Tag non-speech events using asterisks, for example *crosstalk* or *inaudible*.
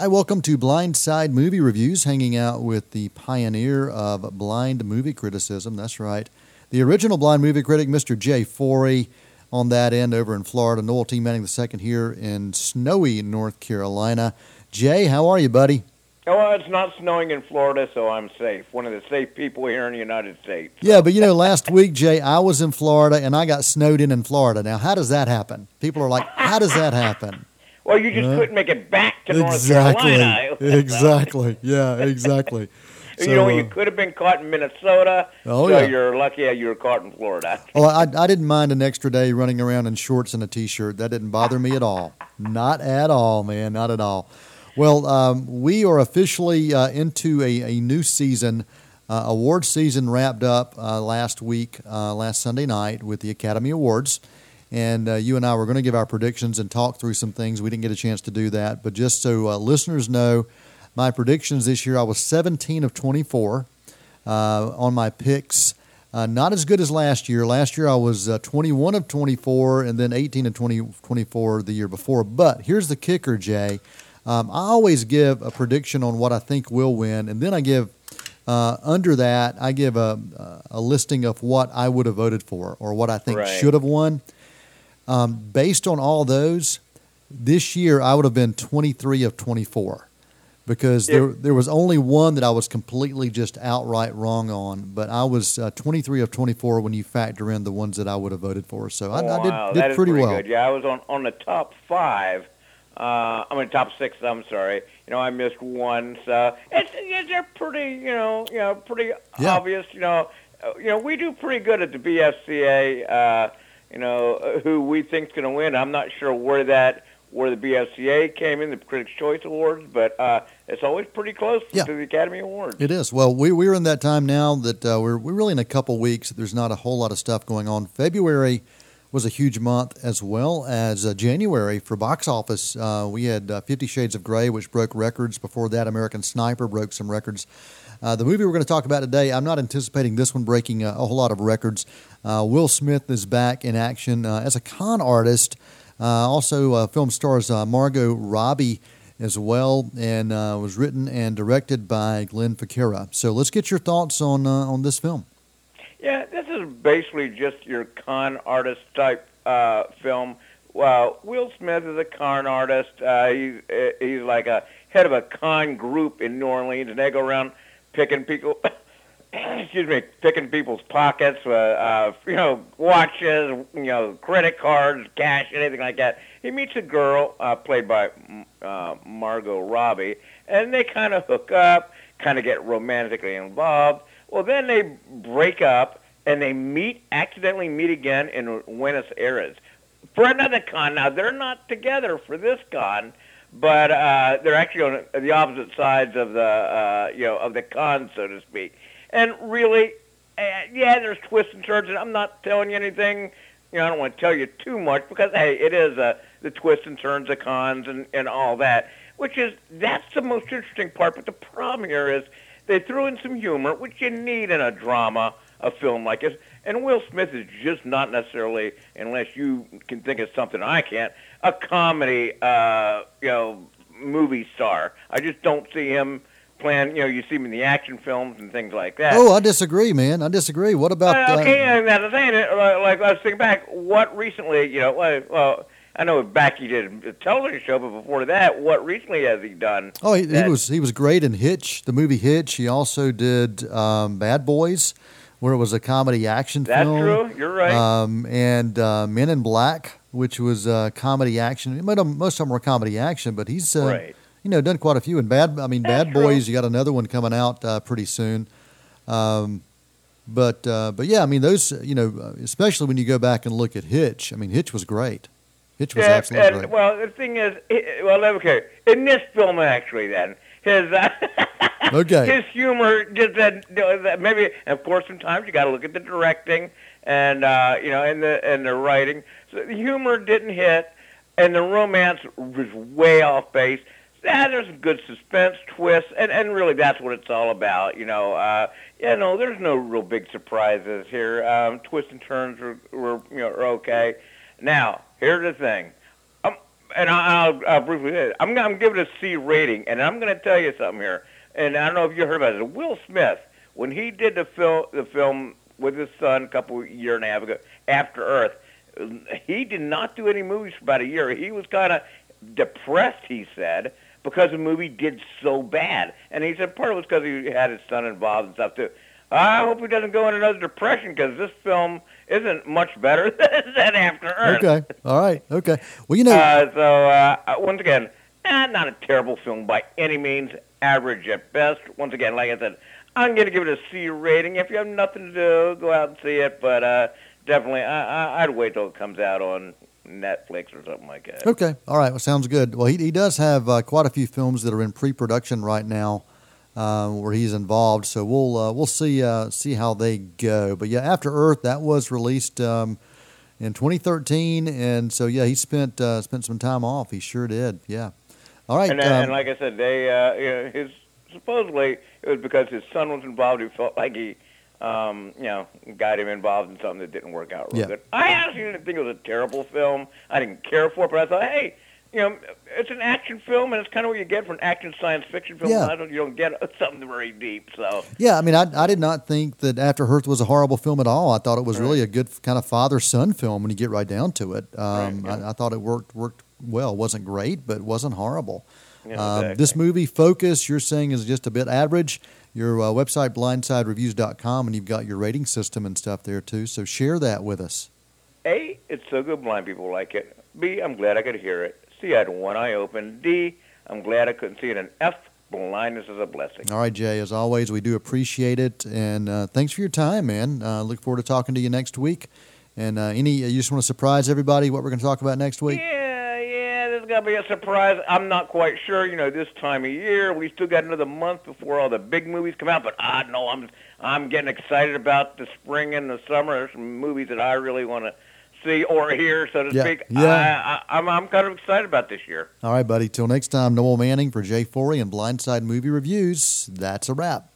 Hi, welcome to Blindside Movie Reviews, hanging out with the pioneer of blind movie criticism. That's right. The original blind movie critic, Mr. Jay Forry, on that end over in Florida. Noel T. Manning II here in snowy North Carolina. Jay, how are you, buddy? Oh, well, it's not snowing in Florida, so I'm safe. One of the safe people here in the United States. Yeah, but you know, last week, Jay, I was in Florida and I got snowed in in Florida. Now, how does that happen? People are like, how does that happen? Well, you just couldn't make it back to exactly. North Carolina. *laughs* exactly. Yeah, exactly. *laughs* you know, you could have been caught in Minnesota. Oh, so yeah. you're lucky you were caught in Florida. *laughs* Well, I, I didn't mind an extra day running around in shorts and a t-shirt. That didn't bother me at all. Not at all, man. Not at all. Well, um, we are officially uh, into a, a new season. Uh, award season wrapped up uh, last week, uh, last Sunday night, with the Academy Awards. And uh, you and I were going to give our predictions and talk through some things. We didn't get a chance to do that. But just so uh, listeners know, my predictions this year, I was 17 of 24 uh, on my picks. Uh, not as good as last year. Last year I was uh, 21 of 24 and then 18 of 20, 24 the year before. But here's the kicker, Jay. Um, I always give a prediction on what I think will win, and then I give uh, under that I give a, a listing of what I would have voted for or what I think Right. should have won. Um, based on all those, this year I would have been 23 of 24 because there there was only one that I was completely just outright wrong on, but I was uh, 23 of 24 when you factor in the ones that I would have voted for. So I, I wow, did, did is pretty, well. good. Yeah, I was on on the top five. Uh, I mean, top six. I'm sorry. You know, I missed one. So it's, it's they're pretty. You know, you know, pretty Yeah. obvious. You know, uh, you know, we do pretty good at the BFCA. Uh, you know, who we think's going to win. I'm not sure where that where the BFCA came in, the Critics' Choice Awards, but uh, it's always pretty close Yeah. to the Academy Awards. It is. Well, we, we're in that time now that uh, we're, we're really in a couple weeks. There's not a whole lot of stuff going on. February was a huge month as well as uh, January for box office. Uh, we had uh, Fifty Shades of Grey, which broke records. Before that, American Sniper broke some records. Uh, the movie we're going to talk about today, I'm not anticipating this one breaking a, a whole lot of records. Uh, Will Smith is back in action uh, as a con artist. Uh, also, uh, film stars uh, Margot Robbie as well, and uh, was written and directed by Glenn Ficarra. So let's get your thoughts on uh, on this film. Yeah, is basically just your con artist type uh, film. Well, Will Smith is a con artist. Uh, he's uh, he's like a head of a con group in New Orleans, and they go around picking people. *coughs* excuse me, picking people's pockets, uh, uh, you know, watches, you know, credit cards, cash, anything like that. He meets a girl uh, played by uh, Margot Robbie, and they kind of hook up, kind of get romantically involved. Well, then they break up and they meet, accidentally meet again in Buenos Aires for another con. Now they're not together for this con, but uh, they're actually on the opposite sides of the, uh, you know, of the con, so to speak. And really, uh, yeah, there's twists and turns, and I'm not telling you anything. You know, I don't want to tell you too much because hey, it is uh, the twists and turns of cons and and all that, which is that's the most interesting part. But the problem here is they threw in some humor, which you need in a drama, a film like this. And Will Smith is just not necessarily, unless you can think of something I can't, a comedy, uh, you know, movie star. I just don't see him playing. You know, you see him in the action films and things like that. Oh, I disagree, man. I disagree. What about? Uh, okay, uh, and that's the thing. uh, Like, like I was thinking back, what recently, you know, well, well I know back he did a television show, but before that, what recently has he done? oh, he, he was he was great in Hitch, the movie Hitch. He also did um, Bad Boys, where it was a comedy action That's film. That's true. You're right. Um, and uh, Men in Black, which was uh, comedy action. Most of them- most of them were comedy action, but he's uh, right. you know done quite a few. And bad, I mean, That's Bad true. Boys. You got another one coming out uh, pretty soon. Um, but uh, but yeah, I mean those you know especially when you go back and look at Hitch. I mean Hitch was great. Hitch was Yeah, absolutely and, great. well, the thing is, well, okay, in this film actually, then his uh, *laughs* Okay. his humor just that, maybe, of course, sometimes you got to look at the directing and uh, you know, and the and the writing. So the humor didn't hit, and the romance was way off base. Yeah, there's some good suspense twists, and and really that's what it's all about. You know, uh, yeah, no, there's no real big surprises here. Um, twists and turns were, were you know are okay. Now, here's the thing. Um, and I'll, I'll briefly say, I'm, I'm giving a C rating, and I'm going to tell you something here. And I don't know if you heard about it. Will Smith, when he did the film, the film with his son a couple year and a half ago, After Earth, he did not do any movies for about a year. He was kind of depressed, he said, because the movie did so bad. And he said part of it was because he had his son involved and stuff too. I hope he doesn't go into another depression because this film isn't much better *laughs* than After Earth. Okay. All right. Okay. Well, you know. Uh, so uh, once again, eh, not a terrible film by any means. Average at best. Once again, like I said, I'm going to give it a C rating. If you have nothing to do, go out and see it. But uh, definitely, I, I, I'd wait till it comes out on Netflix or something like that. Okay. All right. Well, sounds good. Well, he, he does have uh, quite a few films that are in pre-production right now. Uh, where he's involved, so we'll uh, we'll see uh, see how they go. But yeah, After Earth that was released um, in 2013, and so yeah, he spent uh, spent some time off. He sure did. Yeah. All right. And, um, and like I said, they uh, you know, his supposedly it was because his son was involved. He felt like he, um, you know, got him involved in something that didn't work out real Yeah. good. I actually didn't think it was a terrible film. I didn't care for it, but I thought, hey, you know, it's an action film, and it's kind of what you get from an action science fiction film. Yeah. I don't, you don't get *laughs* something very deep. So Yeah, I mean, I, I did not think that After Earth was a horrible film at all. I thought it was Right. really a good kind of father son film when you get right down to it. Um, Right, yeah. I, I thought it worked worked well. wasn't great, but wasn't horrible. you know, Um, exactly. This movie, Focus, you're saying is just a bit average. Your uh, website, blindsidereviews.com, and you've got your rating system and stuff there too. So share that with us. A, it's so good blind people like it. B, I'm glad I could hear it. C, I had one eye open. D, I'm glad I couldn't see it. And F, blindness is a blessing. All right, Jay. As always, we do appreciate it, and uh, thanks for your time, man. Uh, look forward to talking to you next week. And uh, any, you just want to surprise everybody what we're going to talk about next week? Yeah, is gonna be a surprise. I'm not quite sure. You know, this time of year, we still got another month before all the big movies come out. But I know I'm I'm getting excited about the spring and the summer. There's some movies that I really want to see or hear, so to Yeah, speak. yeah. I, I, I'm I'm kind of excited about this year. All right, buddy. Till next time, Noel Manning for Jay Forry and Blindside Movie Reviews. That's a wrap.